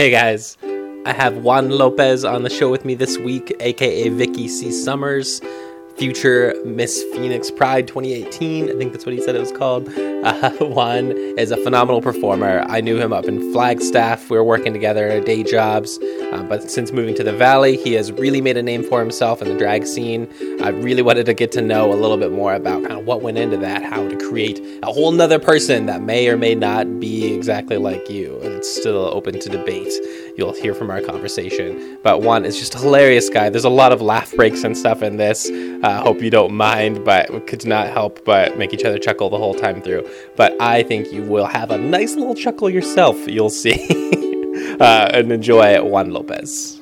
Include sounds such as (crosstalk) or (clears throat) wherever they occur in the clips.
Hey guys, I have Juan Lopez on the show with me this week, aka Vicky C. Summers, future Miss Phoenix Pride 2018. I think that's what he said it was called. Uh, (laughs) Juan is a phenomenal performer. I knew him up in Flagstaff. We were working together at day jobs, uh, but since moving to the Valley, he has really made a name for himself in the drag scene. I really wanted to get to know a little bit more about kind of what went into that, how to create a whole nother person that may or may not be exactly like you. It's still open to debate. You'll hear from our conversation. But Juan is just a hilarious guy. There's a lot of laugh breaks and stuff in this. Uh, hope you don't mind, but we could not help but make each other chuckle the whole time through. But I think you will have a nice little chuckle yourself, you'll see. (laughs) uh, and enjoy Juan Lopez.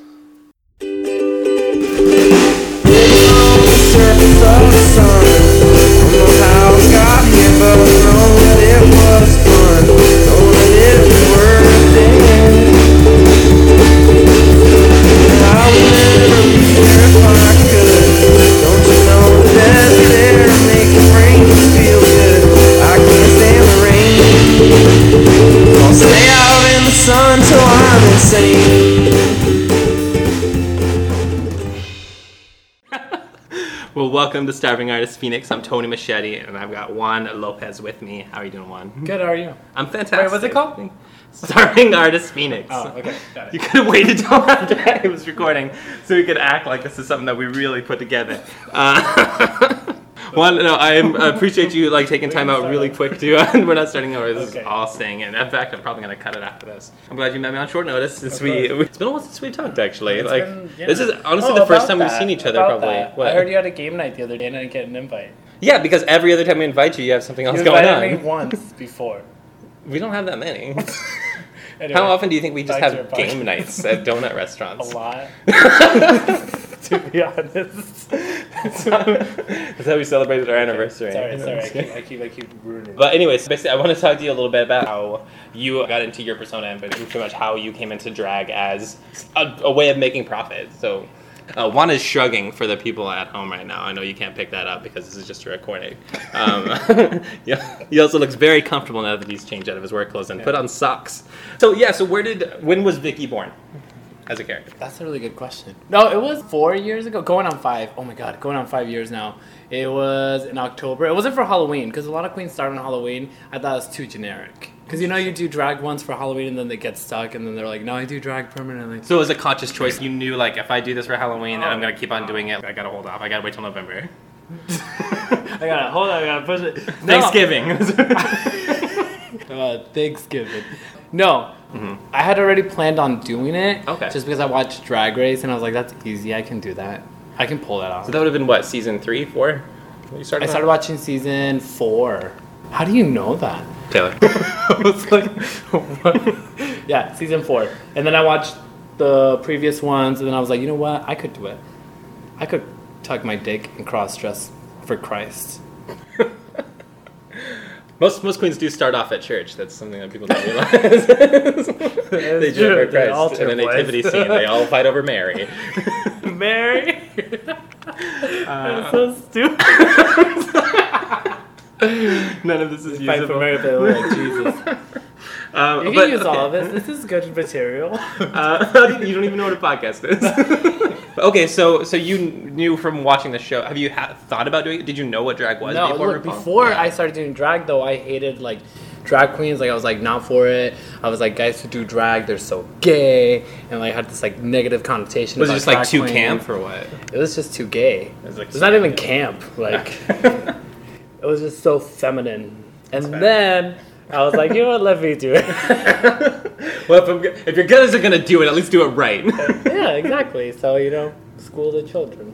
Welcome to Starving Artist Phoenix. I'm Tony Machete, and I've got Juan Lopez with me. How are you doing, Juan? Good, how are you? I'm fantastic. Wait, what's it called? Starving Artist Phoenix. Oh, okay, got it. (laughs) You could have waited till after (laughs) I was recording so we could act like this is something that we really put together. Uh, (laughs) Juan, no, I appreciate you like taking time out really quick too. Uh, (laughs) we're not starting over. This Okay. is all staying in. In fact, I'm probably gonna cut it after this. I'm glad you met me on short notice. Since we, it's been a while since we talked actually. It's like been- yeah. this is honestly Oh, the first time we've seen each other. about Probably. I heard you had a game night the other day and I didn't get an invite. Yeah, because every other time we invite you, you have something else You going on. me once before. We don't have that many. (laughs) Anyway, How often do you think we just have game nights at donut (laughs) restaurants? A lot. To be (laughs) honest. That's how we celebrated our anniversary. Sorry, sorry. I (laughs) keep, I keep, I keep ruining. But anyways, basically, I want to talk to you a little bit about how you got into your persona and pretty much how you came into drag as a, a way of making profit. So, uh, Juan is shrugging for the people at home right now. I know you can't pick that up because this is just a recording. Um, (laughs) yeah, he also looks very comfortable now that he's changed out of his work clothes and put on socks. So yeah, so where did when was Vicky born as a character? That's a really good question. No, it was four years ago. Going on five. Oh my god, going on five years now. It was in October. It wasn't for Halloween because a lot of queens start on Halloween. I thought it was too generic. Because you know you do drag once for Halloween and then they get stuck and then they're like, no, I do drag permanently. So it was a conscious choice. You knew like if I do this for Halloween and I'm gonna keep on doing it, I gotta hold off. I gotta wait till November. (laughs) I gotta hold on. I gotta push it. No. Thanksgiving. (laughs) Uh, Thanksgiving. No, I had already planned on doing it. Mm-hmm. Okay. Just because I watched Drag Race and I was like, that's easy. I can do that. I can pull that off. So that would have been what season three, four? You started. I started watching season four. How do you know that? Taylor. (laughs) I was like, what? yeah, season four. And then I watched the previous ones, and then I was like, you know what? I could do it. I could tuck my dick and cross dress for Christ. (laughs) most most queens do start off at church. That's something that people don't (laughs) realize. they do true. it for Christ in a nativity scene. They all fight over Mary. (laughs) Mary. (laughs) That's so stupid. None of this is Fight for usable. Mary, but like Jesus. Um, You can but- use all of this. This is good material. Uh, you don't even know what a podcast is. Okay, so so you knew from watching the show. Have you ha- thought about doing it? Did you know what drag was No, before? look, RuPaul? before I started doing drag, though, I hated like drag queens. Like I was like not for it. I was like guys who do drag, they're so gay, and like had this like negative connotation. was it just like too queens. camp or what? It was just too gay. It was, like, it's not even camp. Like (laughs) it was just so feminine. And then I was like, you know what? Let me do it. (laughs) well, if, I'm, if your guys are gonna do it, at least do it right. (laughs) yeah, exactly. So you know, school the children.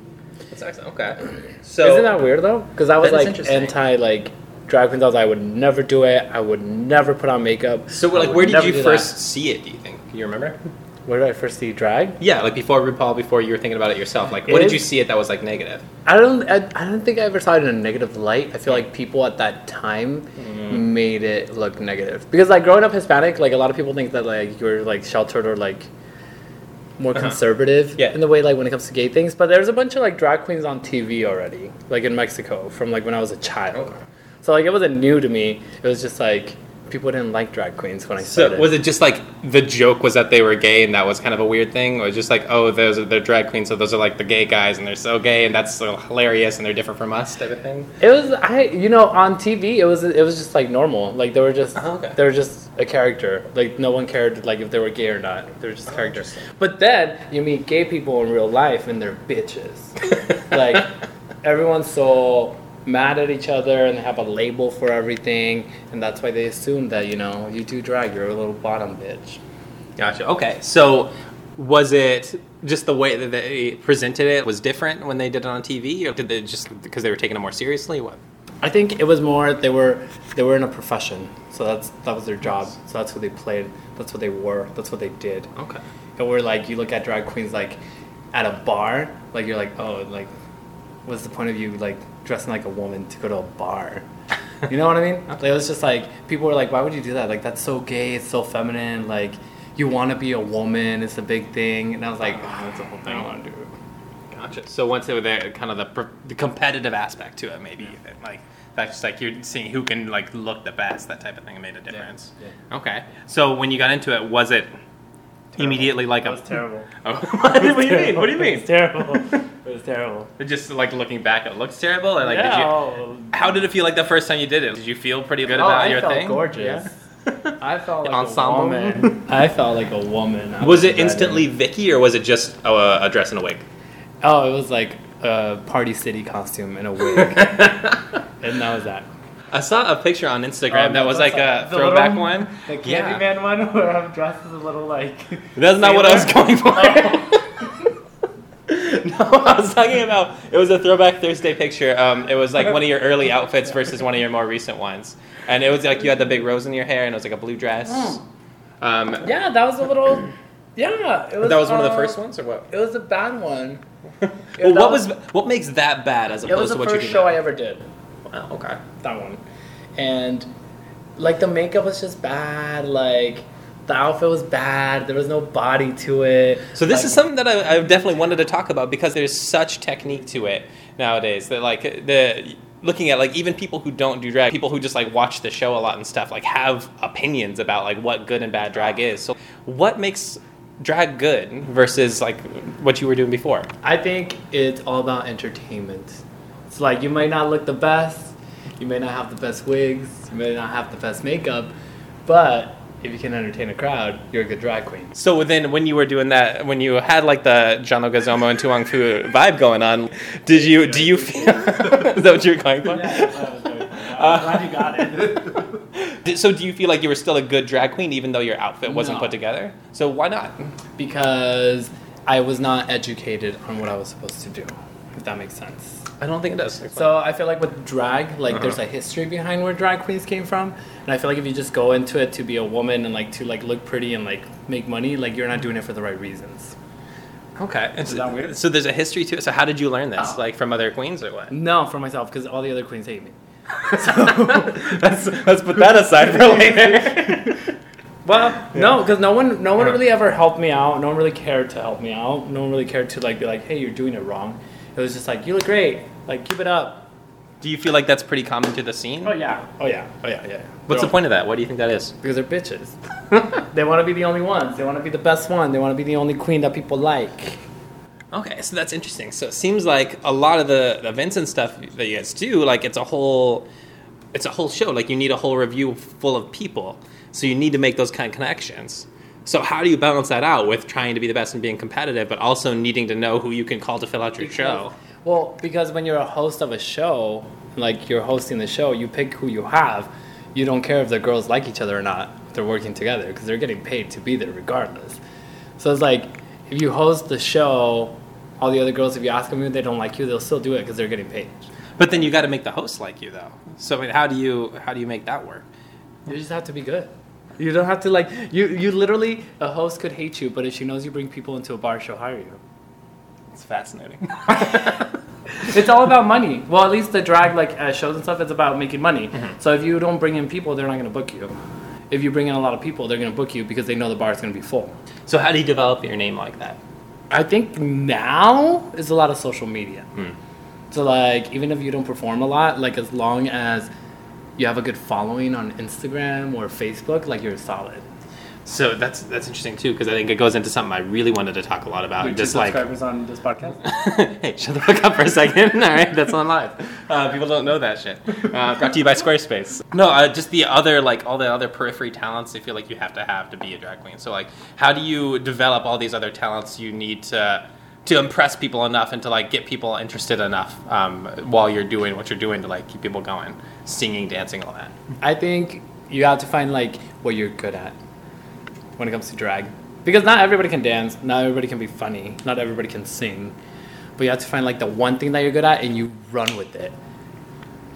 That's excellent. Okay. (clears throat) So Isn't that weird though? Because I was like interesting. anti like drag queens. I was like, I would never do it. I would never put on makeup. So, like, where did you first that. see it? Do you think you remember? Where did I first see drag? Yeah, like before RuPaul, before you were thinking about it yourself. Like, what It- did you see it that was like negative? I don't. I, I don't think I ever saw it in a negative light. I feel like people at that time Mm. made it look negative because, like, growing up Hispanic, like a lot of people think that like you're like sheltered or like more Uh-huh. conservative Yeah. in the way like when it comes to gay things. But there's a bunch of like drag queens on TV already, like in Mexico from like when I was a child. Okay. So like it wasn't new to me. It was just like people didn't like drag queens when I So started. was it just like the joke was that they were gay and that was kind of a weird thing, or was just like oh those are they're drag queens, so those are like the gay guys and they're so gay and that's so hilarious and they're different from us type of thing? It was I you know on TV it was it was just like normal. Like they were just Oh, okay. they were just a character. Like no one cared like if they were gay or not. They were just Oh, characters. but then you meet gay people in real life and they're bitches. (laughs) Like everyone's so mad at each other and they have a label for everything and that's why they assume that you know you do drag you're a little bottom bitch Gotcha. Okay, so was it just the way that they presented it was different when they did it on TV, or did they just because they were taking it more seriously? What? I think it was more they were they were in a profession so that's that was their job so that's what they played that's what they were that's what they did Okay. And we're like, you look at drag queens like at a bar, like you're like, oh, like, what's the point of you like dressing like a woman to go to a bar? You know what I mean? (laughs) Like, it was just like people were like, why would you do that? Like that's so gay, it's so feminine. Like you want to be a woman, it's a big thing. And I was like, oh, that's a whole thing I want to do. Gotcha. So once they were there, kind of the, the competitive aspect to it, maybe even like that's just like you're seeing who can like look the best, that type of thing, made a difference. yeah. Okay. So when you got into it, was it immediately like It a? was terrible. (laughs) Oh, (laughs) what do you mean? What do you mean? It was terrible. It was terrible. (laughs) Just like looking back, it looks terrible, or like yeah, did you? oh, How did it feel like the first time you did it? Did you feel pretty good oh, about I your felt thing? gorgeous. I felt like Ensemble? a woman. I felt like a woman. I Was it ready. instantly Vicky, or was it just a, a dress and a wig? Oh, it was like a Party City costume and a wig, and that was that. I saw a picture on Instagram Oh, that was like a the throwback little- one. The Yeah. Candyman one (laughs) where I'm dressed as a little like. That's not what I was going for. Oh. (laughs) no, I was talking about it was a throwback Thursday picture. Um, it was like one of your early outfits versus one of your more recent ones, and it was like you had the big rose in your hair, and it was like a blue dress. Um, Yeah, that was a little. Yeah, it was. that was one of the uh, first ones, or what? It was a bad one. (laughs) Well, what was- was what makes that bad as opposed to what you did? It was the first do show now? I ever did. Oh, okay. That one, and like the makeup was just bad. Like the outfit was bad. There was no body to it. So this Like, is something that I, I definitely wanted to talk about because there's such technique to it nowadays that like the looking at like even people who don't do drag, people who just like watch the show a lot and stuff, like have opinions about like what good and bad drag is. So what makes drag good versus like what you were doing before? I think it's all about entertainment. It's like you might not look the best, you may not have the best wigs, you may not have the best makeup, but if you can entertain a crowd, you're a good drag queen. So then when you were doing that, when you had like the Jano Gazomo and Tuang Fu vibe going on, did you do you feel (laughs) is that what you were going for? I'm glad you got it. (laughs) So do you feel like you were still a good drag queen even though your outfit wasn't No. put together? So why not? because I was not educated on what I was supposed to do, if that makes sense. I don't think it does. So I feel like with drag, like there's a history behind where drag queens came from, and I feel like if you just go into it to be a woman and like to like look pretty and like make money, like you're not doing it for the right reasons. okay. It's- that weird? So there's a history to it. So how did you learn this? Oh. Like from other queens or what? No, from myself because all the other queens hate me. (laughs) let's, (laughs) let's put that aside for later. (laughs) Well, no, because no one, no one Uh-huh. really ever helped me out. No one really cared to help me out. No one really cared to like be like, hey, you're doing it wrong. It was just like, you look great. Like, keep it up. do you feel like that's pretty common to the scene? Oh yeah. Oh yeah. Oh yeah. Yeah. What's the point of that? What do you think that is? Because they're bitches. (laughs) they want to be the only ones. They want to be the best one. They want to be the only queen that people like. Okay, so that's interesting. So it seems like a lot of the the events and stuff that you guys do, like it's a whole, it's a whole show. Like you need a whole review full of people, so you need to make those kind of connections. So how do you balance that out with trying to be the best and being competitive, but also needing to know who you can call to fill out your show? Well, because when you're a host of a show, like you're hosting the show, you pick who you have. You don't care if the girls like each other or not. They're working together because they're getting paid to be there regardless. So it's like if you host the show, all the other girls, if you ask them if they don't like you, they'll still do it because they're getting paid. But then you got to make the host like you, though. So I mean, how do you how do you make that work? You just have to be good. You don't have to like you. You literally a host could hate you, but if she knows you bring people into a bar, she'll hire you. It's fascinating. (laughs) It's all about money. Well, at least the drag like uh, shows and stuff, it's about making money. So if you don't bring in people, they're not going to book you. If you bring in a lot of people, they're going to book you because they know the bar is going to be full. so how do you develop your name like that? I think now is a lot of social media. So like even if you don't perform a lot, like as long as you have a good following on Instagram or Facebook, like you're solid. So that's that's interesting too because I think it goes into something I really wanted to talk a lot about. Your just like, subscribers on this podcast. (laughs) hey, shut the fuck up for a second. (laughs) All right, that's on live. Uh, people don't know that shit. Uh, brought to you by Squarespace. No, uh, just the other like all the other periphery talents. I feel like you have to have to be a drag queen. So like, how do you develop all these other talents you need to? To impress people enough and to like get people interested enough um, while you're doing what you're doing to like keep people going, singing, dancing, all that. I think you have to find like what you're good at when it comes to drag. Because not everybody can dance, not everybody can be funny, not everybody can sing. But you have to find like the one thing that you're good at and you run with it.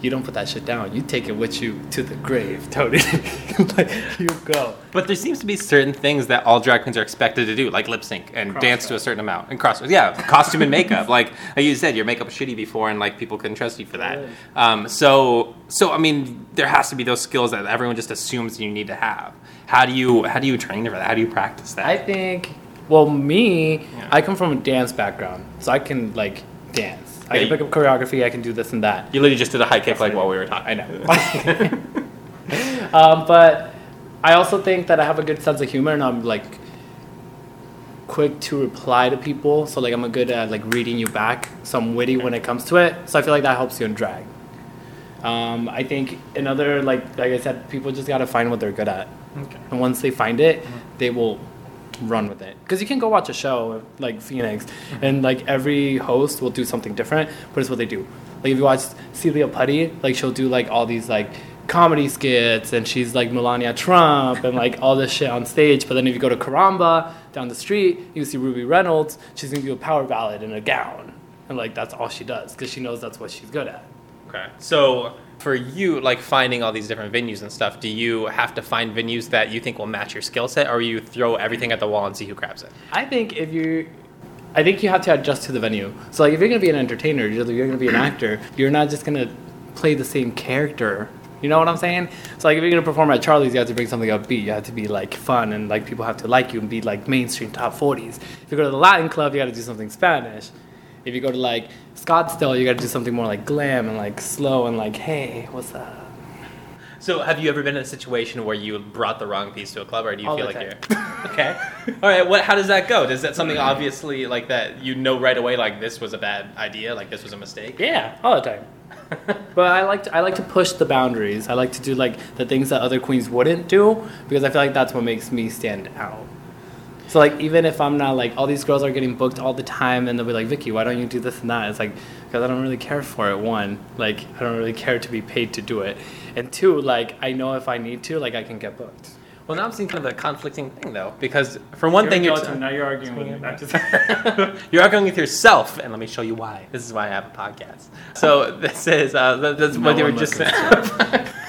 You don't put that shit down. You take it with you to the grave, totally. (laughs) like you go. But there seems to be certain things that all drag queens are expected to do, like lip sync and dance to a certain amount, and cross. Yeah, costume and makeup. Like, like you said, your makeup was shitty before, and like people couldn't trust you for that. Um, so, so I mean, there has to be those skills that everyone just assumes you need to have. How do you how do you train for that? How do you practice that? I think well me, Yeah. I come from a dance background. So I can like dance. I Yeah, can pick up choreography, I can do this and that. you literally just did a high kick like while we were talking. I know. (laughs) um, but I also think that I have a good sense of humor and I'm like quick to reply to people. So like I'm a good at like reading you back. So I'm witty when it comes to it. So I feel like that helps you in drag. Um, I think another like like I said, people just gotta find what they're good at. Okay. And once they find it, they will run with it. Because you can go watch a show like Phoenix, and like every host will do something different, but it's what they do. Like if you watch Celia Putty, like she'll do like all these like comedy skits, and she's like Melania Trump, and like all this shit on stage. But then if you go to Karamba down the street, you see Ruby Reynolds. She's gonna do a power ballad in a gown, and like that's all she does because she knows that's what she's good at. Okay. So for you, like finding all these different venues and stuff, do you have to find venues that you think will match your skill set, or you throw everything at the wall and see who grabs it? I think if you, I think you have to adjust to the venue. So like if you're gonna be an entertainer, you're, you're gonna be an actor. You're not just gonna play the same character. You know what I'm saying? So like if you're gonna perform at Charlie's, you have to bring something upbeat. You have to be like fun and like people have to like you and be like mainstream top 40s. If you go to the Latin club, you got to do something Spanish. If you go to like Scottsdale, you got to do something more like glam and like slow and like hey, what's up? So, have you ever been in a situation where you brought the wrong piece to a club, or do you All feel like you're (laughs) okay? All right. What? How does that go? Does that something mm. obviously like that you know right away? Like this was a bad idea. Like this was a mistake. Yeah, all the time. (laughs) but I like to, I like to push the boundaries. I like to do like the things that other queens wouldn't do because I feel like that's what makes me stand out. So like even if I'm not like all these girls are getting booked all the time and they'll be like Vicky, why don't you do this and that? It's like because I don't really care for it. One, like I don't really care to be paid to do it, and two, like I know if I need to, like I can get booked. Well, now I'm seeing kind of a conflicting thing though, because for one thing, you're now you're arguing with me. Not just (laughs) you're arguing with yourself, and let me show you why. This is why I have a podcast. So this is uh, that's No what you were just saying. (laughs)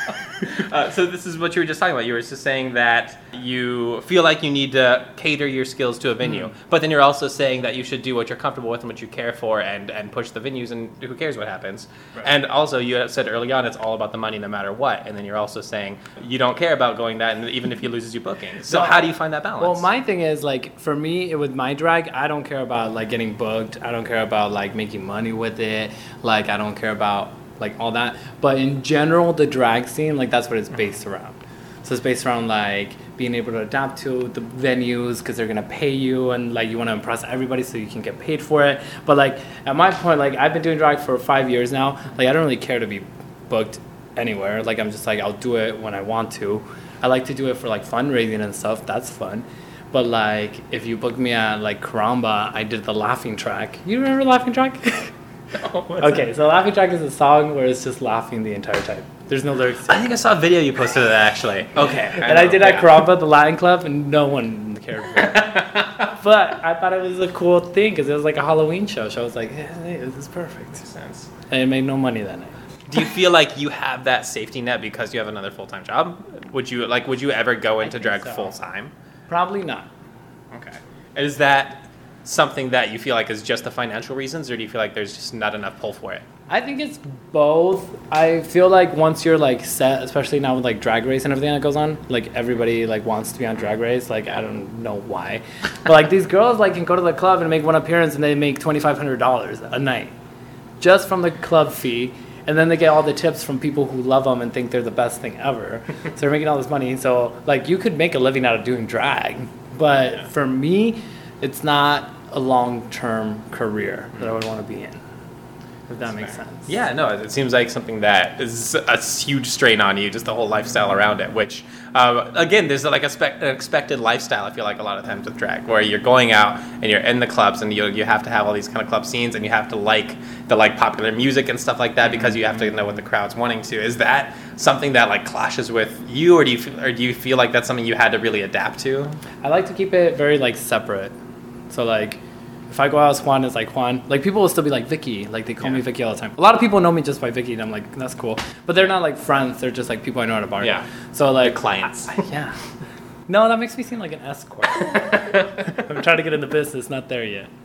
(laughs) Uh, so this is what you were just talking about. You were just saying that you feel like you need to cater your skills to a venue, Mm-hmm. but then you're also saying that you should do what you're comfortable with and what you care for, and and push the venues, and who cares what happens. And also, you said early on, it's all about the money, no matter what. And then you're also saying you don't care about going that, and even if you loses you booking. So No, how do you find that balance? Well, my thing is like for me with my drag, I don't care about like getting booked. I don't care about like making money with it. Like I don't care about like all that. But in general, the drag scene, like that's what it's mm-hmm. based around. So it's based around like being able to adapt to the venues because they're gonna pay you and like you want to impress everybody so you can get paid for it. But like at my point, like I've been doing drag for five years now. Like I don't really care to be booked anywhere. Like I'm just like I'll do it when I want to. I like to do it for like fundraising and stuff. That's fun. But like if you book me at like Karamba, I did the laughing track. You remember laughing track? (laughs) (laughs) okay, so laughing track is a song where it's just laughing the entire time. There's no lyrics. To I think I saw a video you posted of that actually. Okay. And I know, did at yeah. Karamba, the Latin club, and no one cared for it. (laughs) but I thought it was a cool thing because it was like a Halloween show. So I was like, hey, this is perfect. Sense. And it made no money that night. Do you feel like you have that safety net because you have another full time job? Would you like? Would you ever go into drag so. full time? Probably not. Okay. Is that something that you feel like is just the financial reasons, or do you feel like there's just not enough pull for it? I think it's both. I feel like once you're like set, especially now with like drag race and everything that goes on, like everybody like wants to be on drag race. Like I don't know why, (laughs) but like these girls like can go to the club and make one appearance and they make twenty five hundred dollars a night, just from the club fee. and then they get all the tips from people who love them and think they're the best thing ever. (laughs) so they're making all this money. So like you could make a living out of doing drag, but for me, it's not a long term career that I would want to be in. If that makes sense. Yeah, no, it seems like something that is a huge strain on you, just the whole lifestyle around it. Which, um, again, there's like a spec- an expected lifestyle. I feel like a lot of times with drag, where you're going out and you're in the clubs, and you you have to have all these kind of club scenes, and you have to like the like popular music and stuff like that because you have to know what the crowd's wanting to. Is that something that like clashes with you, or do you feel, or do you feel like that's something you had to really adapt to? I like to keep it very like separate. So like if I go out as Juan, it's like Juan. Like people will still be like Vicky. Like they call me Vicky all the time. A lot of people know me just by Vicky, and I'm like, that's cool. But they're not like friends. They're just like people I know at a bar. Yeah. So like clients. I- yeah. No, that makes me seem like an escort. (laughs) I'm trying to get in the business, not there yet. (laughs)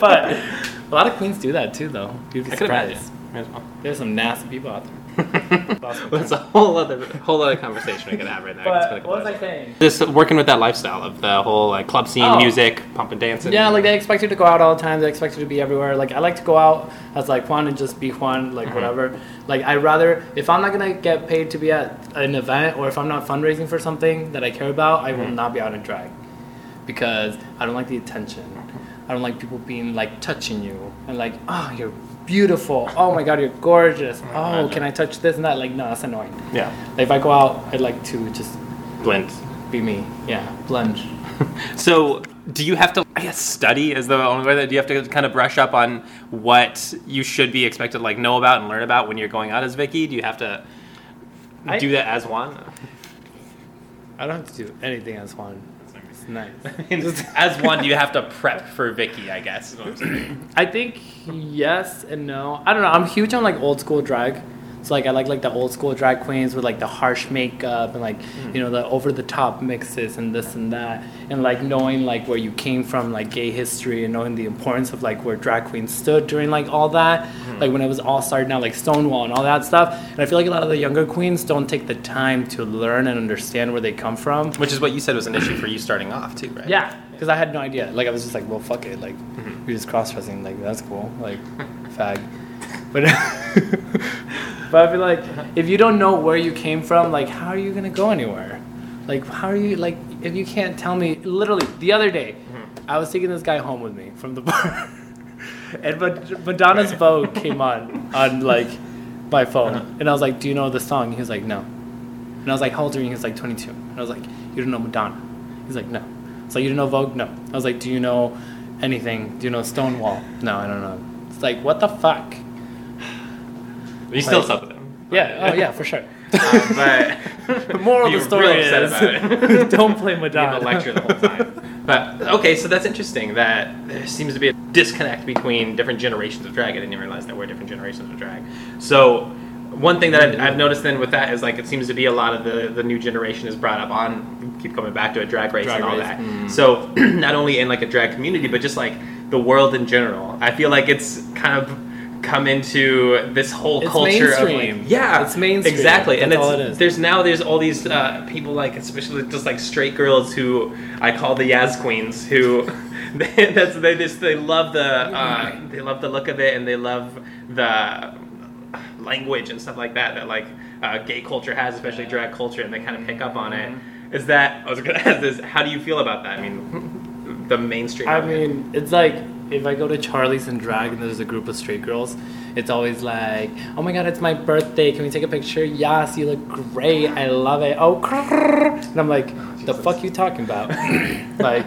but a lot of queens do that too, though. You'd be I could imagine. surprised. May as well. There's some nasty people out there. That's a whole other whole other conversation we could have right now. I could spend a But what was I saying? Just working with that lifestyle of the whole like club scene, Oh. music, pump and dancing. Yeah, like they expect you to go out all the time. They expect you to be everywhere. Like I like to go out as like Juan and just be Juan, like mm-hmm. whatever. Like I rather if I'm not gonna get paid to be at an event or if I'm not fundraising for something that I care about, I will mm-hmm. not be out in drag because I don't like the attention. I don't like people being like touching you and like, oh, you're beautiful. Oh my god, you're gorgeous. Oh, oh can I touch this and that? Like, no, that's annoying. yeah, Like, if I go out, I'd like to just blend. be me. Yeah, plunge. (laughs) So, do you have to, I guess, study is the only way that do you have to kind of brush up on what you should be expected to like know about and learn about when you're going out as Vicky? Do you have to I- do that as Juan? I don't have to do anything as Juan. It's nice. (laughs) (laughs) as Juan, you have to prep for Vicky? I guess. is what I'm saying. I think yes and no. I don't know. I'm huge on like old school drag. So like I like like the old school drag queens with like the harsh makeup and like you know the over the top mixes and this and that and like knowing like where you came from like gay history and knowing the importance of like where drag queens stood during like all that mm-hmm. like when it was all starting out like Stonewall and all that stuff and I feel like a lot of the younger queens don't take the time to learn and understand where they come from Which is what you said was an issue for you starting off too, right? yeah, because I had no idea. Like I was just like, well, fuck it. Like mm-hmm. we just cross dressing. Like that's cool. Like (laughs) fag. But (laughs) but I feel like if you don't know where you came from, like how are you gonna go anywhere? Like how are you like if you can't tell me? Literally the other day, mm-hmm. I was taking this guy home with me from the (laughs) bar, and Mad- Madonna's Vogue came on (laughs) on like my phone, uh-huh. and I was like, do you know the song? He was like, no. And I was like, how old are you? He was like, 22. And I was like, you don't know Madonna? He's like, no. It's like, you don't know Vogue? No. I was like, do you know anything? Do you know Stonewall? No, I don't know. It's like, what the fuck? You still Like- suck with him. Yeah, oh yeah, for sure. (laughs) but The moral of You're the story real upset is about it. (laughs) don't play Give Madonna. a lecture the whole time. But okay, so that's interesting that there seems to be a disconnect between different generations of drag. I didn't even realize there were different generations of drag. So one thing that I've, I've noticed then with that is like it seems to be a lot of the, the new generation is brought up on keep coming back to a drag race Drag and all race, that. mm. So (clears throat) not only in like a drag community, but just like the world in general. I feel like it's kind of come into this whole It's culture of like yeah It's mainstream. exactly. And That's it's all it is. there's now there's all these uh, people like especially just like straight girls who I call the Yaz queens who (laughs) they, that's they just they love the uh, they love the look of it and they love the language and stuff like that that like uh, gay culture has especially drag culture and they kind of pick up on it. Is that I was gonna (laughs) ask this how do you feel about that? I mean the mainstream I mean, it's like if I go to Charlie's and drag and there's a group of straight girls, it's always like, oh my god, it's my birthday. Can we take a picture? Yes, you look great. I love it. Oh, and I'm like, the fuck you talking about? (laughs) like,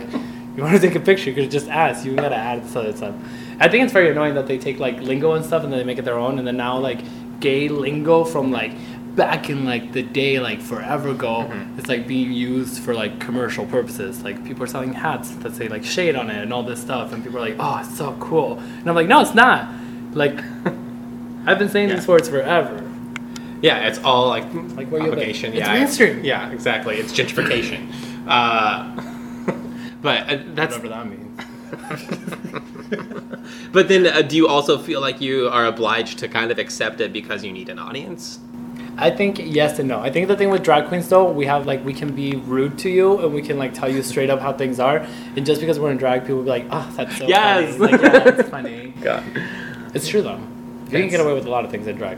you want to take a picture? You could just ask. You gotta add this other stuff. I think it's very annoying that they take like lingo and stuff and then they make it their own, and then now like gay lingo from like back in like the day like forever ago it's like being used for like commercial purposes like people are selling hats that say like shade on it and all this stuff and people are like oh it's so cool and i'm like no it's not like (laughs) i've been saying Yeah. these words forever Yeah, it's all like Like where propagation. It's yeah, mainstream. Yeah, exactly. It's gentrification. (laughs) uh, (laughs) but uh, that's. whatever that means But then, uh, do you also feel like you are obliged to kind of accept it because you need an audience? I think yes and no. I think the thing with drag queens though, we have like we can be rude to you and we can like tell you straight up how things are. And just because we're in drag, people will be like, "Oh, that's so Yes. funny." Like, yeah, it's funny. (laughs) God. It's true though. You can get away with a lot of things in drag.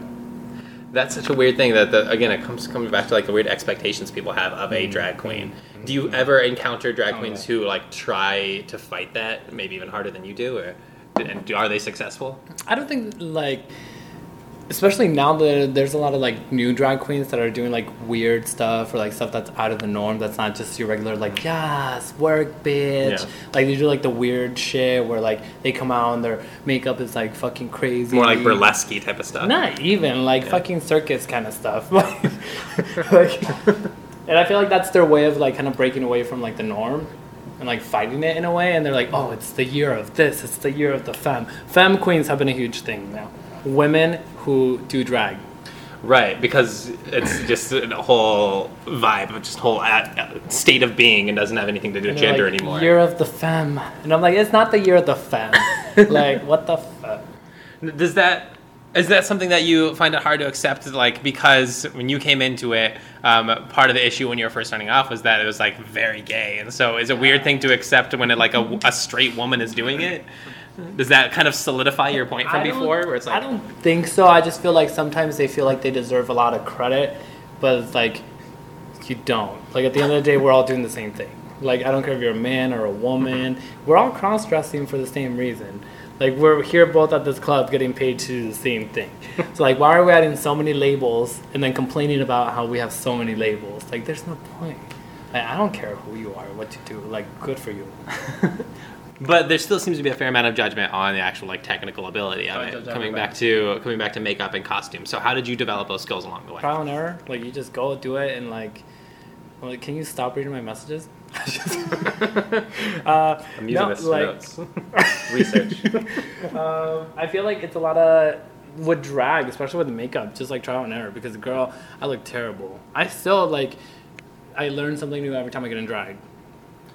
That's such a weird thing that the, again it comes comes back to like the weird expectations people have of Mm-hmm. a drag queen. Do you ever encounter drag Oh, queens yeah. who like try to fight that maybe even harder than you do, or and do, are they successful? I don't think like, especially now that there's a lot of like new drag queens that are doing like weird stuff or like stuff that's out of the norm. That's not just your regular like yes work bitch. Yeah. Like they do like the weird shit where like they come out and their makeup is like fucking crazy. More like burlesque type of stuff. Not even like Yeah. fucking circus kind of stuff. (laughs) like, and I feel like that's their way of like kind of breaking away from like the norm and like fighting it in a way. And they're like, oh, it's the year of this. It's the year of the femme. Femme queens have been a huge thing now. Women who do drag. Right, because it's just a whole vibe, just whole uh, state of being, and doesn't have anything to do with gender like, anymore. Year of the femme. And I'm like, it's not the year of the femme. (laughs) like, what the fuck? Does that is that something that you find it hard to accept? Like because when you came into it, um, part of the issue when you were first starting off was that it was like very gay, and so is it a weird thing to accept when it like a, a straight woman is doing it? Does that kind of solidify your point from before, where it's like I don't think so. I just feel like sometimes they feel like they deserve a lot of credit, but it's like you don't. Like at the end of the day, we're all doing the same thing. Like I don't care if you're a man or a woman, we're all cross dressing for the same reason. Like we're here both at this club getting paid to do the same thing. (laughs) So like why are we adding so many labels and then complaining about how we have so many labels? Like there's no point. Like, I don't care who you are, what you do. Like good for you. (laughs) But there still seems to be a fair amount of judgment on the actual like technical ability of it. Coming back to coming back to makeup and costume. So how did you develop those skills along the way? trial and error. Like you just go do it and like, well, can you stop reading my messages? (laughs) uh, I'm using no, this like, notes. (laughs) Research. um, I feel like it's a lot of with drag, especially with makeup, just like trial and error. Because girl, I look terrible. I still like, I learn something new every time I get in drag.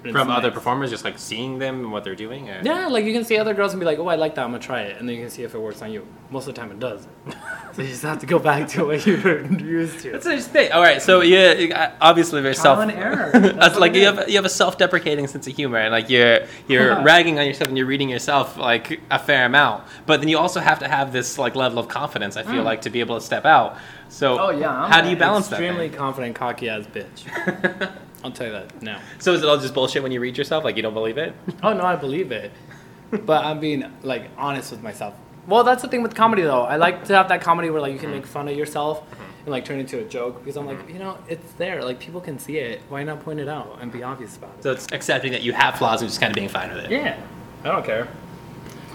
And it's From other nice. performers, just like seeing them and what they're doing. Or? Yeah, like you can see other girls and be like, "Oh, I like that. I'm gonna try it," and then you can see if it works on you. Most of the time, it does. (laughs) so you just have to go back to what you were used to. That's interesting. All right, so yeah, obviously very Trial self. and error. (laughs) That's That's like what it you is. have you have a self-deprecating sense of humor, and like you're you're (laughs) ragging on yourself and you're reading yourself like a fair amount. But then you also have to have this like level of confidence. I feel like to be able to step out. So Mm. Oh yeah. I'm how do you an balance extremely that? confident, cocky ass bitch. I'll tell you that now. So is it all just bullshit when you read yourself? Like you don't believe it? Oh no, I believe it, but I'm being like honest with myself. Well, that's the thing with comedy though. I like to have that comedy where like you can make fun of yourself and like turn it into a joke because I'm like, you know, it's there. Like people can see it. Why not point it out and be obvious about it? So it's accepting that you have flaws and just kind of being fine with it. Yeah, I don't care.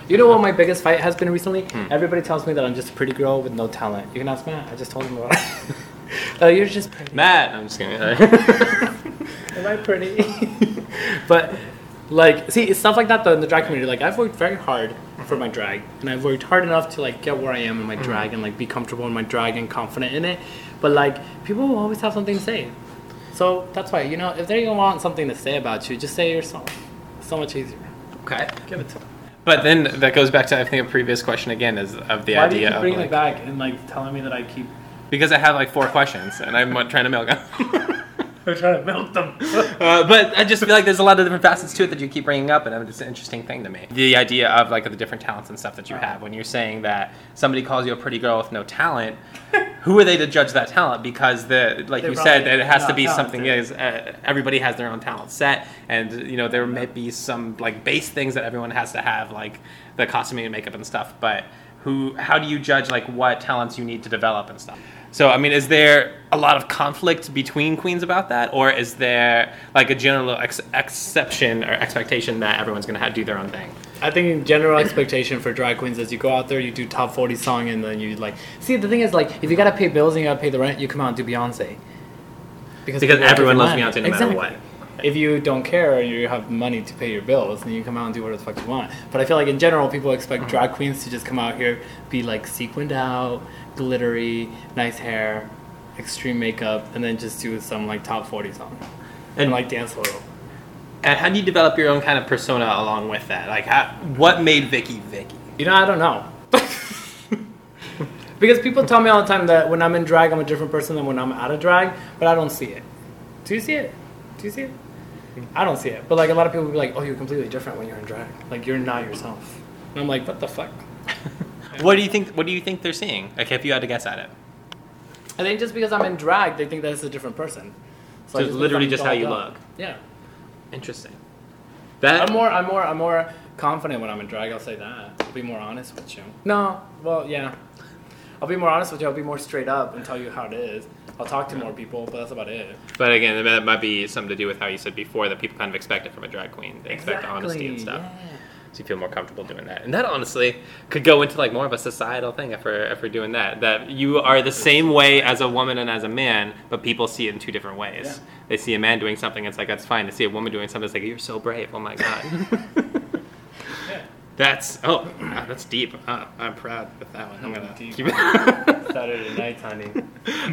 You know what my biggest fight has been recently? Hmm. Everybody tells me that I'm just a pretty girl with no talent. You can ask Matt. I just told him about it. oh, (laughs) you're just pretty. Matt, I'm just kidding. (laughs) (laughs) I pretty? (laughs) but like, see, it's stuff like that though in the drag community. Like, I've worked very hard for my drag, and I've worked hard enough to like get where I am in my drag mm-hmm. and like be comfortable in my drag and confident in it. But like, people will always have something to say. So that's why you know if they want something to say about you, just say yourself. so much easier. okay. Give it to them. But then that goes back to I think a previous question again is of the Why do you idea keep of bringing like, it back and like telling me that I keep? because I have like four questions and I'm trying to milk them. (laughs) I'm trying to milk them. (laughs) Uh, but I just feel like there's a lot of different facets to it that you keep bringing up, and it's an interesting thing to me. The idea of like the different talents and stuff that you have. When you're saying that somebody calls you a pretty girl with no talent, (laughs) who are they to judge that talent? Because the like They're you said, probably it has to be something. talented. Is uh, everybody has their own talent set, and you know there may be some like base things that everyone has to have, like the costuming and makeup and stuff. But who? How do you judge like what talents you need to develop and stuff? So I mean, is there a lot of conflict between queens about that, or is there like a general ex- exception or expectation that everyone's going to have do their own thing? I think general expectation for drag queens is you go out there, you do top 40 song, and then you like. See, the thing is, like, if you gotta pay bills and you gotta pay the rent, you come out and do Beyonce. Because like everyone loves money. Beyonce no matter what. If you don't care or you have money to pay your bills, then you come out and do whatever the fuck you want. But I feel like in general, people expect Mm-hmm. drag queens to just come out here, be like sequined out, glittery, nice hair, extreme makeup, and then just do some like top 40 song. And, And- like dance a little. And how do you develop your own kind of persona along with that? Like, how, what made Vicky Vicky? You know, I don't know. (laughs) because people tell me all the time that when I'm in drag, I'm a different person than when I'm out of drag, but I don't see it. Do you see it? Do you see it? I don't see it. But like a lot of people will be like, oh, you're completely different when you're in drag. Like you're not yourself. And I'm like, what the fuck? What do you think? What do you think they're seeing? Like, if you had to guess at it, I think just because I'm in drag, they think that it's a different person. So I it's literally just how you up. look. Yeah. interesting. That I'm more, I'm more, I'm more confident when I'm in drag. I'll say that. I'll be more honest with you. No, well, yeah. I'll be more honest with you. I'll be more straight up and tell you how it is. I'll talk to more people, but that's about it. But again, that might be something to do with how you said before that people kind of expect it from a drag queen. They expect honesty and stuff. So you feel more comfortable doing that. And that honestly could go into like more of a societal thing if we're if we're doing that. That you are the same way as a woman and as a man, but people see it in two different ways. Yeah. They see a man doing something, it's like that's fine. They see a woman doing something, it's like you're so brave. Oh my god. (laughs) (laughs) That's oh, wow, that's deep. Uh, I'm proud with that one. I'm gonna Deep. keep it. (laughs) Saturday night, honey.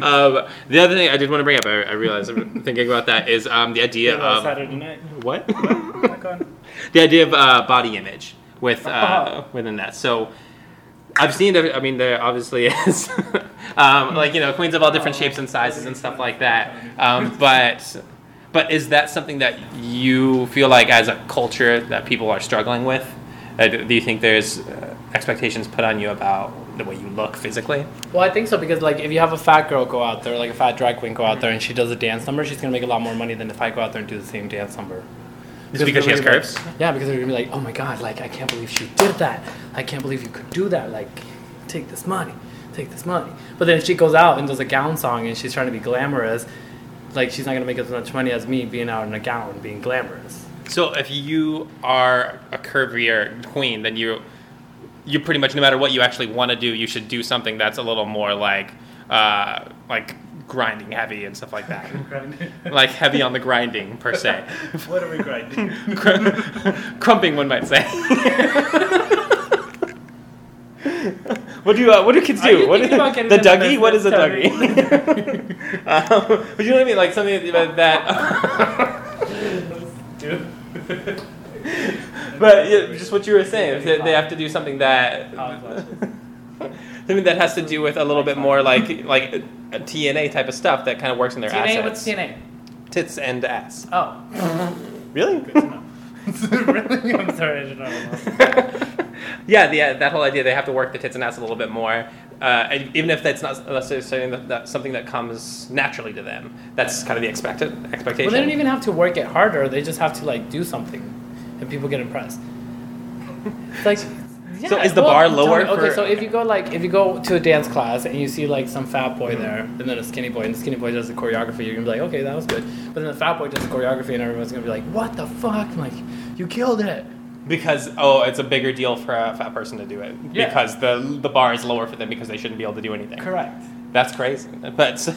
um, the other thing I did want to bring up, I, I realized I'm thinking about that, is um, the idea of Saturday night. what? On. The idea of uh, body image with uh, Uh-huh. within that. So I've seen. I mean, there obviously (laughs) is um, like you know queens of all different shapes and sizes and stuff like that. Um, but but is that something that you feel like as a culture that people are struggling with? Uh, do you think there's uh, expectations put on you about the way you look physically? Well, I think so because like if you have a fat girl go out there, like a fat drag queen go out there, and she does a dance number, she's gonna make a lot more money than if I go out there and do the same dance number. Is because she has they're gonna be curves? like- yeah, because they're gonna be like, oh my god, like I can't believe she did that. I can't believe you could do that. Like, take this money, take this money. But then if she goes out and does a gown song and she's trying to be glamorous, like she's not gonna make as much money as me being out in a gown being glamorous. So if you are a curvier queen, then you you pretty much no matter what you actually want to do, you should do something that's a little more like uh, like grinding heavy and stuff like that. (laughs) like heavy on the grinding per se. (laughs) what are we grinding? (laughs) Crumping, one might say. what do uh, what do kids Are do? What thinking is, about getting the Dougie? What is a Dougie? um, but you know what I mean? Like something that. that but yeah, just what you were saying, they, they have to do something that something that has to do with a little bit more like like a TNA type of stuff that kind of works in their TNA, assets. what's TNA? Tits and ass. Oh. (laughs) Really? (laughs) (laughs) really? I'm sorry, I didn't know. yeah, the, uh, that whole idea they have to work the tits and ass a little bit more, uh, even if that's not necessarily that, that's something that comes naturally to them. That's kind of the expected expectation. Well, they don't even have to work it harder. They just have to like do something, and people get impressed. It's like, yeah, So is the bar lower me- Okay, for- so if you go like if you go to a dance class and you see like some fat boy mm-hmm. there, and then a skinny boy, and the skinny boy does the choreography, you're gonna be like, okay, that was good. But then the fat boy does the choreography, and everyone's gonna be like, what the fuck? I'm like, you killed it. because oh, it's a bigger deal for a fat person to do it Yeah. because the the bar is lower for them because they shouldn't be able to do anything. Correct. That's crazy. But (laughs)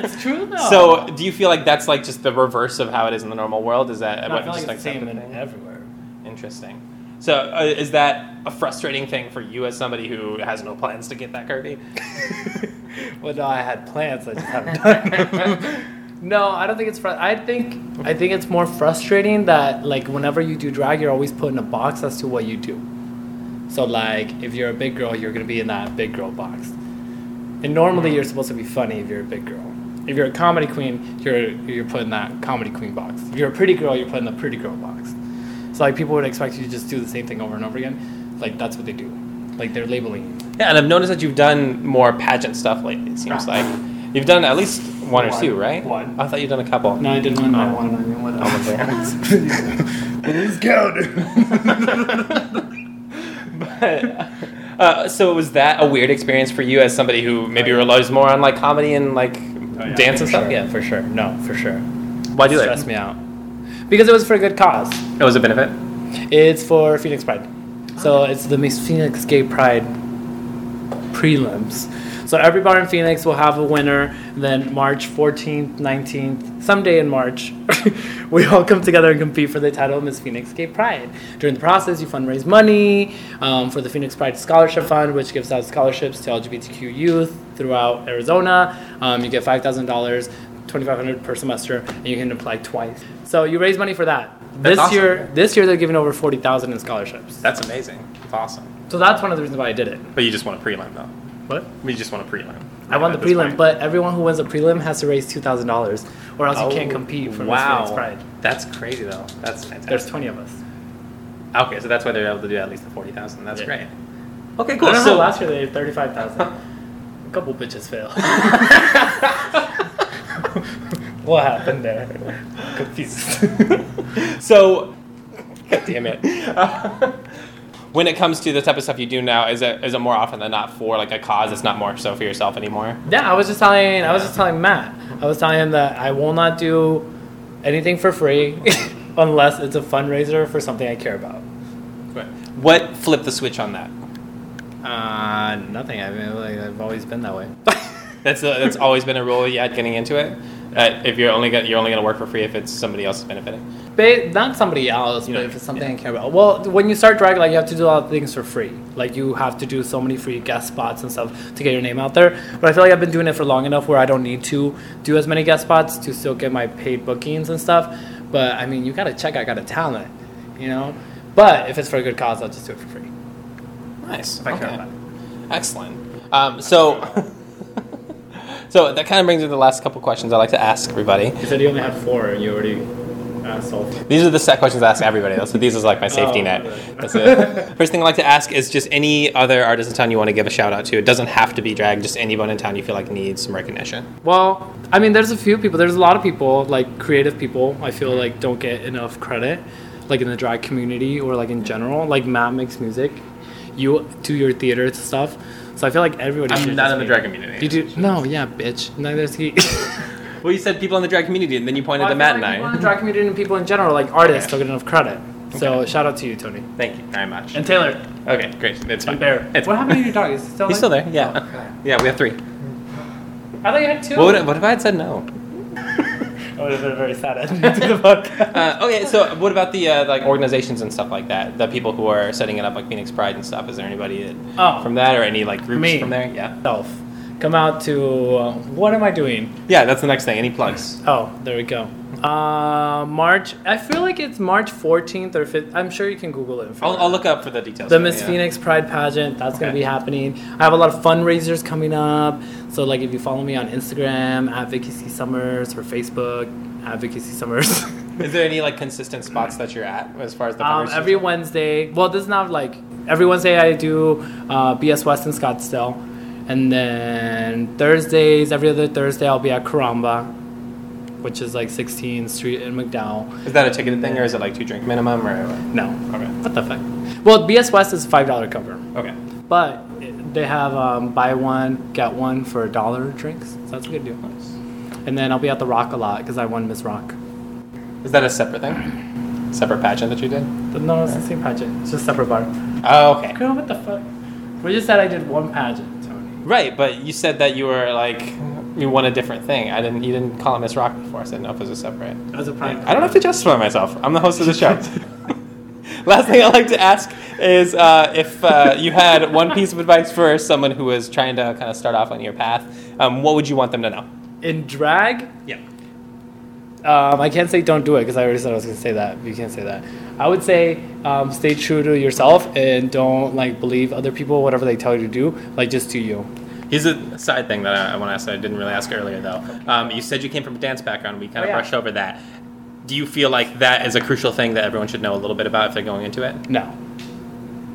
It's true though. So, do you feel like that's like just the reverse of how it is in the normal world? Is that No, I feel like just it's the same everywhere. Interesting. So, uh, is that a frustrating thing for you as somebody who has no plans to get that curvy? (laughs) Well, no, I had plans. I just haven't done. them. (laughs) no, I don't think it's. Fr- I think I think it's more frustrating that like whenever you do drag, you're always put in a box as to what you do. So like, if you're a big girl, you're gonna be in that big girl box. And normally, you're supposed to be funny if you're a big girl. If you're a comedy queen, you're you're put in that comedy queen box. If you're a pretty girl, you're put in the pretty girl box. So like, people would expect you to just do the same thing over and over again. Like that's what they do. Like they're labeling. Yeah, and I've noticed that you've done more pageant stuff lately. It seems like you've done at least one or two, right? One. I thought you'd done a couple. No, I did one Oh. one. I mean, what Who's counting? but uh, so was that a weird experience for you as somebody who maybe relies more on like comedy and like dance and stuff? Oh, Yeah, for sure. No, for sure. Why do you Stress me out. Because it was for a good cause. It was a benefit. It's for Phoenix Pride. So it's the Miss Phoenix Gay Pride prelims. So every bar in Phoenix will have a winner. Then March 14th, 19th, someday in March, (laughs) we all come together and compete for the title of Miss Phoenix Gay Pride. During the process, you fundraise money um, for the Phoenix Pride Scholarship Fund, which gives out scholarships to LGBTQ youth throughout Arizona. Um, you get $5,000, 2,500 per semester, and you can apply twice. So you raise money for that. That's this awesome. year, this year they're giving over 40,000 in scholarships. That's amazing. It's awesome. So that's one of the reasons why I did it. But you just want a prelim though. What? We just want a prelim. I won the prelim, point. but everyone who wins a prelim has to raise two thousand dollars, or else you can't Oh, compete for Miss wow. Phoenix Pride. That's crazy though. That's fantastic. There's twenty of us. Okay, so that's why they're able to do at least the forty thousand. That's Yeah. great. Okay, I cool. So last year they had thirty-five thousand. (laughs) A couple bitches failed. (laughs) what happened there? (laughs) Confused. (laughs) So, God damn it. (laughs) when it comes to the type of stuff you do now, is it is it more often than not for like a cause? It's not more so for yourself anymore. yeah, I was just telling. I was just telling Matt. I was telling him that I will not do anything for free unless it's a fundraiser for something I care about. What flipped the switch on that? Uh, nothing. I mean, like, I've always been that way. That's a, that's always been a rule you had getting into it. Uh, if you're only gonna, you're only going to work for free if it's somebody else benefiting. Ba- not somebody else, You but know, if it's something I care about. Well, when you start drag, like you have to do a lot of things for free. Like you have to do so many free guest spots and stuff to get your name out there. But I feel like I've been doing it for long enough where I don't need to do as many guest spots to still get my paid bookings and stuff. But I mean, you got to check I got a talent, you know. But if it's for a good cause, I'll just do it for free. Nice. If I care Okay. about it. Excellent. Um, so, (laughs) so that kind of brings me to the last couple questions I like to ask everybody. You said you only had four, and you already uh, asked all. These are the set questions I ask everybody. though, So these is like my safety Oh, net. right. That's it. (laughs) First thing I like to ask is just any other artist in town you want to give a shout out to. It doesn't have to be drag. Just anyone in town you feel like needs some recognition. Well, I mean, there's a few people. There's a lot of people, like creative people. I feel like don't get enough credit, like in the drag community or like in general. Like Matt makes music, you do your theater stuff. So I feel like everybody. I'm should not in the be- drag community. You do? No, yeah, bitch. Neither is he. (laughs) Well, you said people in the drag community, and then you pointed Well, to I Matt feel and like people in the drag community and people in general, like artists, Okay. don't get enough credit. So Okay. shout out to you, Tony. Thank you very much. And Taylor. Okay, great. It's fine. And Bear. It's what happened to your dog? Is he still He's there? still there. Yeah. Oh, okay. Yeah, we have three. I thought you had two. What, would, what if I had said no? (laughs) Would have been a very sad ending to the (laughs) podcast. Uh, okay, so what about the uh, like organizations and stuff like that? The people who are setting it up, like Phoenix Pride and stuff. Is there anybody that, Oh. from that, or any like groups Me. from there? Yeah. Self. Come out to. Uh, what am I doing? Yeah, that's the next thing. Any plugs? Oh, there we go. Uh, March. I feel like it's March 14th or 5th. I'm sure you can Google it. I'll, I'll look up for the details. the Miss yeah. Phoenix Pride pageant. That's gonna be happening. I have a lot of fundraisers coming up. So like, if you follow me on Instagram C Summers or Facebook C Summers. (laughs) Is there any like consistent spots that you're at as far as the um, every? Wednesday. Well, this is not like every Wednesday I do uh, BS West in Scottsdale, and then Thursdays. Every other Thursday I'll be at Karamba, which is like 16th Street in McDowell. Is that a ticketed thing, or is it like two drink minimum, or? No, Okay. what the fuck? Well, BS West is five dollar cover. Okay. But they have um, buy one get one for a dollar drinks. So that's a good deal. And then I'll be at the Rock a lot because I won Miss Rock. Is that a separate thing? Separate pageant that you did? No, it's the same pageant. It's just separate bar. Oh, okay. Girl, what the fuck? We just said I did one pageant, Tony. Right, but you said that you were like you won a different thing. I didn't. You didn't call it Miss Rock before. I said no, if it was a separate. As a pride. I don't have to justify myself. I'm the host of the show. (laughs) (laughs) Last thing I'd like to ask is uh, if uh, you had one piece of advice for someone who is trying to kind of start off on your path, um, what would you want them to know? In drag, Yeah. um, I can't say don't do it because I already said I was gonna say that. You can't say that. I would say um, stay true to yourself and don't like believe other people whatever they tell you to do. Like just do you. Here's a side thing that I, I want to ask. that I didn't really ask earlier though. Um, you said you came from a dance background. We kind Oh, of yeah. brushed over that. Do you feel like that is a crucial thing that everyone should know a little bit about if they're going into it? No.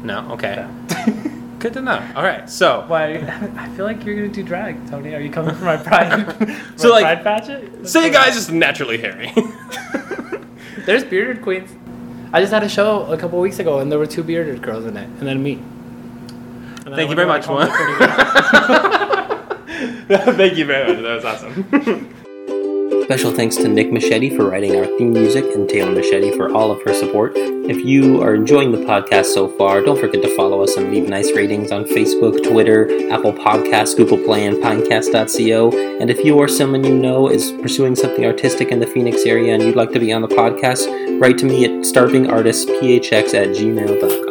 No. Okay. (laughs) Good to know. All right. So Why? I feel like you're gonna do drag, Tony. Are you coming for my pride? (laughs) So, my like, pride pageant? say you guys just naturally hairy. (laughs) There's bearded queens. I just had a show a couple weeks ago, and there were two bearded girls in it, and then me. And Thank you very much, Juan. (laughs) Thank you very much. That was awesome. (laughs) Special thanks to Nick Machete for writing our theme music and Taylor Machete for all of her support. If you are enjoying the podcast so far, don't forget to follow us and leave nice ratings on Facebook, Twitter, Apple Podcasts, Google Play, and Pinecast.co. And if you or someone you know is pursuing something artistic in the Phoenix area and you'd like to be on the podcast, write to me at starvingartistphx at gmail.com.